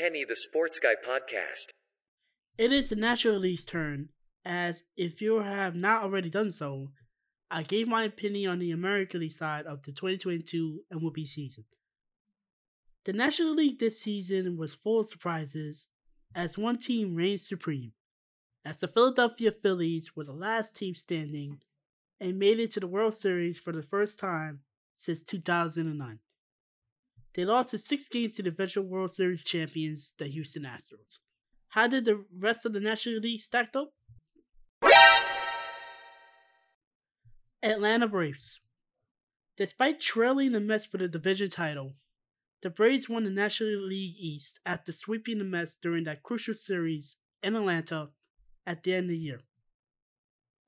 Kenny the Sports Guy podcast. It is the National League's turn, as if you have not already done so, I gave my opinion on the American League side of the 2022 MLB season. The National League this season was full of surprises, as one team reigned supreme, as the Philadelphia Phillies were the last team standing and made it to the World Series for the first time since 2009. They lost in six games to the eventual World Series champions, the Houston Astros. How did the rest of the National League stack up? Atlanta Braves. Despite trailing the Mets for the division title, the Braves won the National League East after sweeping the Mets during that crucial series in Atlanta at the end of the year.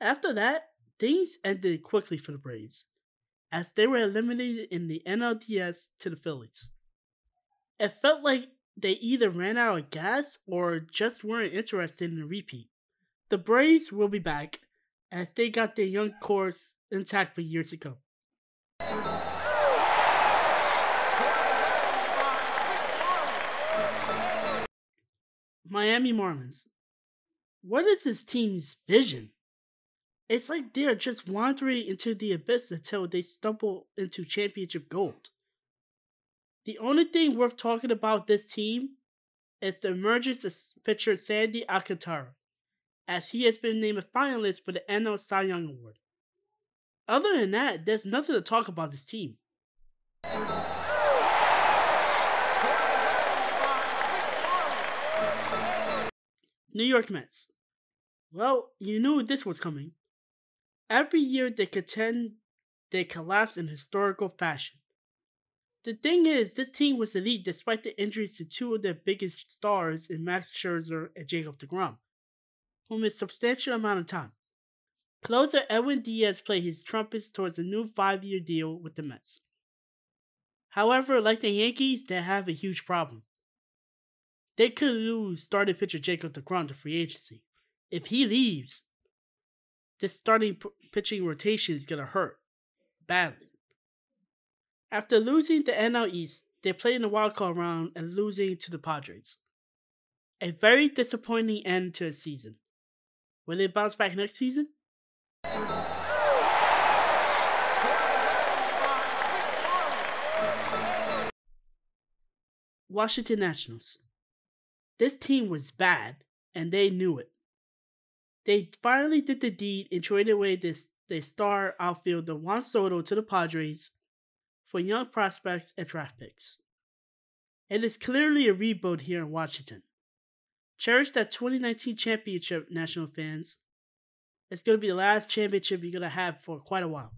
After that, things ended quickly for the Braves, as they were eliminated in the NLDS to the Phillies. It felt like they either ran out of gas or just weren't interested in a repeat. The Braves will be back, as they got their young core intact for years to come. Miami Marlins. What is this team's vision? It's like they're just wandering into the abyss until they stumble into championship gold. The only thing worth talking about this team is the emergence of pitcher Sandy Alcantara, as he has been named a finalist for the NL Cy Young Award. Other than that, there's nothing to talk about this team. New York Mets. Well, you knew this was coming. Every year they contend, they collapse in historical fashion. The thing is, this team was elite despite the injuries to two of their biggest stars in Max Scherzer and Jacob DeGrom, who missed substantial amount of time. Closer Edwin Diaz played his trumpets towards a new five-year deal with the Mets. However, like the Yankees, they have a huge problem. They could lose starting pitcher Jacob DeGrom to free agency. If he leaves, this starting p- pitching rotation is gonna hurt badly. After losing the NL East, they played in the wild card round and losing to the Padres. A very disappointing end to a season. Will they bounce back next season? Washington Nationals. This team was bad, and they knew it. They finally did the deed and traded away this their star outfielder Juan Soto to the Padres for young prospects and draft picks. It is clearly a rebuild here in Washington. Cherish that 2019 championship, National fans. It's going to be the last championship you're going to have for quite a while.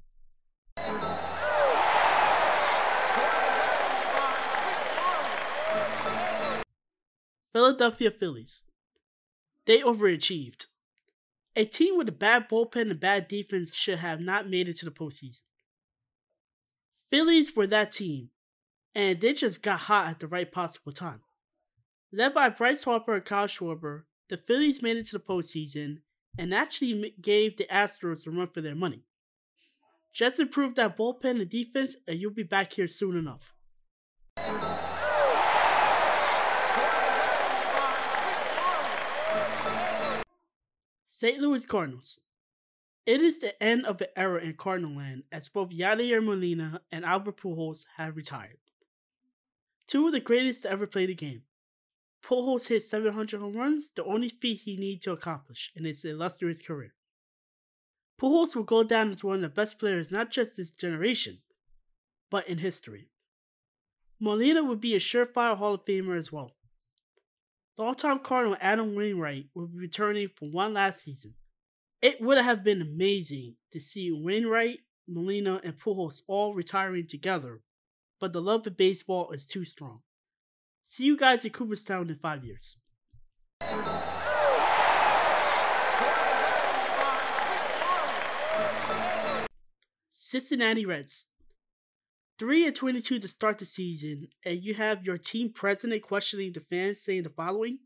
Philadelphia Phillies. They overachieved. A team with a bad bullpen and bad defense should have not made it to the postseason. Phillies were that team, and they just got hot at the right possible time. Led by Bryce Harper and Kyle Schwarber, the Phillies made it to the postseason and actually gave the Astros a run for their money. Just improve that bullpen and defense, and you'll be back here soon enough. St. Louis Cardinals. It is the end of an era in Cardinal land as both Yadier Molina and Albert Pujols have retired. Two of the greatest to ever play the game. Pujols hit 700 home runs, the only feat he needed to accomplish in his illustrious career. Pujols will go down as one of the best players not just this generation, but in history. Molina would be a surefire Hall of Famer as well. The all-time Cardinal Adam Wainwright will be returning for one last season. It would have been amazing to see Wainwright, Molina, and Pujols all retiring together, but the love of baseball is too strong. See you guys in Cooperstown in five years. Cincinnati Reds. 3 and 22 to start the season, and you have your team president questioning the fans saying the following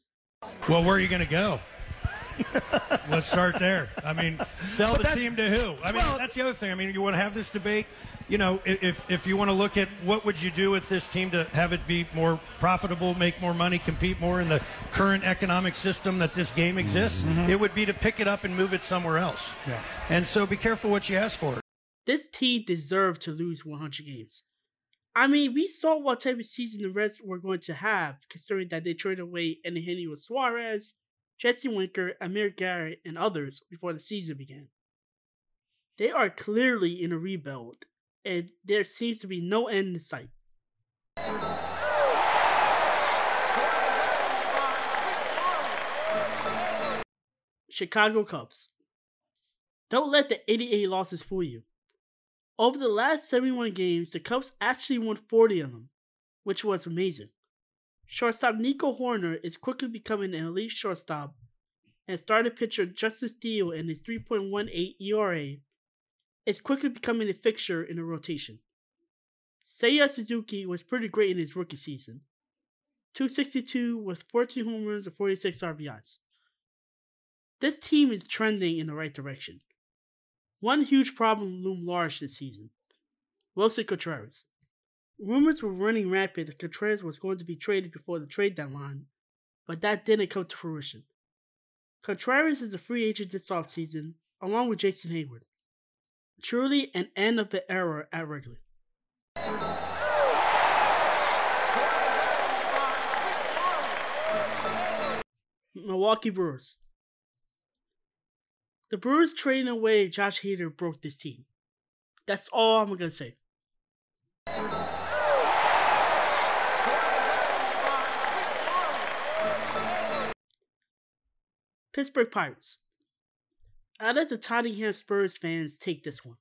Well, where are you going to go? Let's start there. I mean, sell But the team to who? I mean, Well- that's the other thing. I mean, you want to have this debate. You know, if if you want to look at what would you do with this team to have it be more profitable, make more money, compete more in the current economic system that this game exists, mm-hmm. it would be to pick it up and move it somewhere else. Yeah. And so, be careful what you ask for. This team deserved to lose 100 games. I mean, we saw what type of season the Reds were going to have, considering that they traded away Eugenio Suarez, Jesse Winker, Amir Garrett, and others before the season began. They are clearly in a rebuild, and there seems to be no end in sight. Chicago Cubs. Don't let the 88 losses fool you. Over the last 71 games, the Cubs actually won 40 of them, which was amazing. Shortstop Nico Hoerner is quickly becoming an elite shortstop, and starting pitcher Justin Steele and his 3.18 ERA is quickly becoming a fixture in the rotation. Seiya Suzuki was pretty great in his rookie season. 262 with 14 home runs and 46 RBIs. This team is trending in the right direction. One huge problem loomed large this season Willson Contreras. Rumors were running rampant that Contreras was going to be traded before the trade deadline, but that didn't come to fruition. Contreras is a free agent this offseason, along with Jason Heyward. Truly an end of the era at Wrigley. Milwaukee Brewers. The Brewers trading away Josh Hader broke this team. That's all I'm gonna say. Pittsburgh Pirates. I let the Tottenham Spurs fans take this one.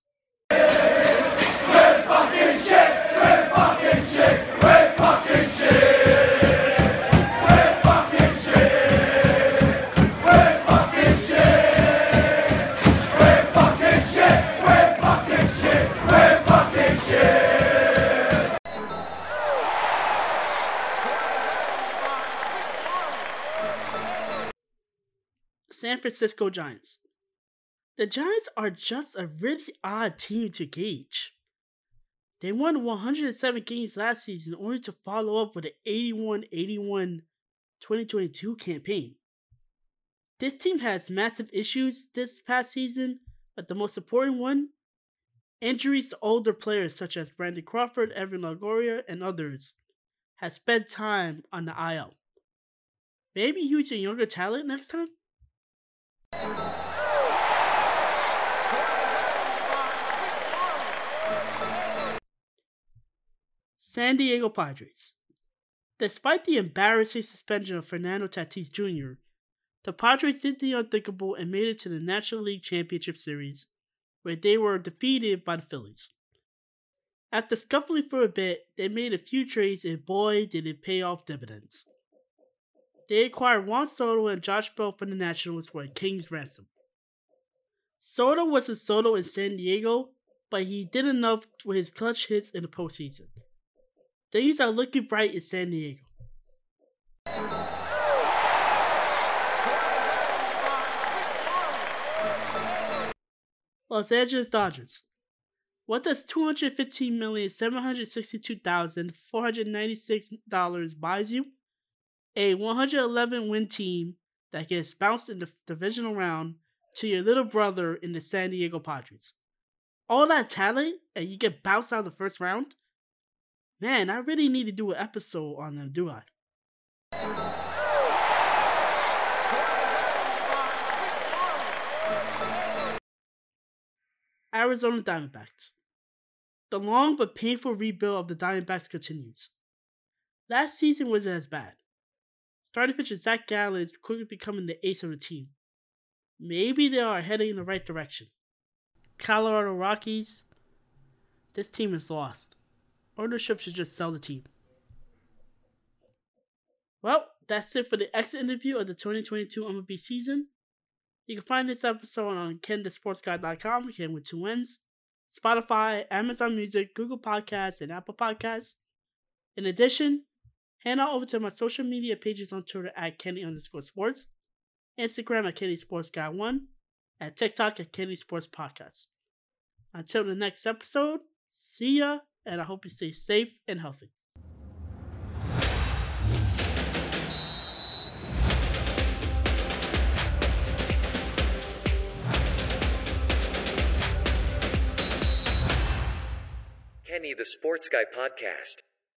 San Francisco Giants. The Giants are just a really odd team to gauge. They won 107 games last season only to follow up with an 81 81 2022 campaign. This team has massive issues this past season, but the most important one injuries to older players such as Brandon Crawford, Evan Longoria, and others has spent time on the IL. Maybe use a younger talent next time? San Diego Padres. Despite the embarrassing suspension of Fernando Tatis Jr., the Padres did the unthinkable and made it to the National League Championship Series, where they were defeated by the Phillies. After scuffling for a bit, they made a few trades and boy did it pay off dividends. They acquired Juan Soto and Josh Bell from the Nationals for a king's ransom. Soto was a Soto in San Diego, but he did enough with his clutch hits in the postseason. Things are looking bright in San Diego. Los Angeles Dodgers. What does $215,762,496 buys you? A 111 win team that gets bounced in the divisional round to your little brother in the San Diego Padres. All that talent and you get bounced out of the first round? Man, I really need to do an episode on them, do I? Arizona Diamondbacks. The long but painful rebuild of the Diamondbacks continues. Last season wasn't as bad. Starting pitcher Zach Gallen is quickly becoming the ace of the team. Maybe they are heading in the right direction. Colorado Rockies. This team is lost. Ownership should just sell the team. Well, that's it for the exit interview of the 2022 MLB season. You can find this episode on kenthesportsguy.com, Ken with two N's, Spotify, Amazon Music, Google Podcasts, and Apple Podcasts. In addition, head on over to my social media pages on Twitter at Kenny underscore sports Instagram at Kenny Sports Guy 1, at TikTok at Kenny Sports Podcast. Until the next episode, see ya, and I hope you stay safe and healthy. Kenny the Sports Guy Podcast.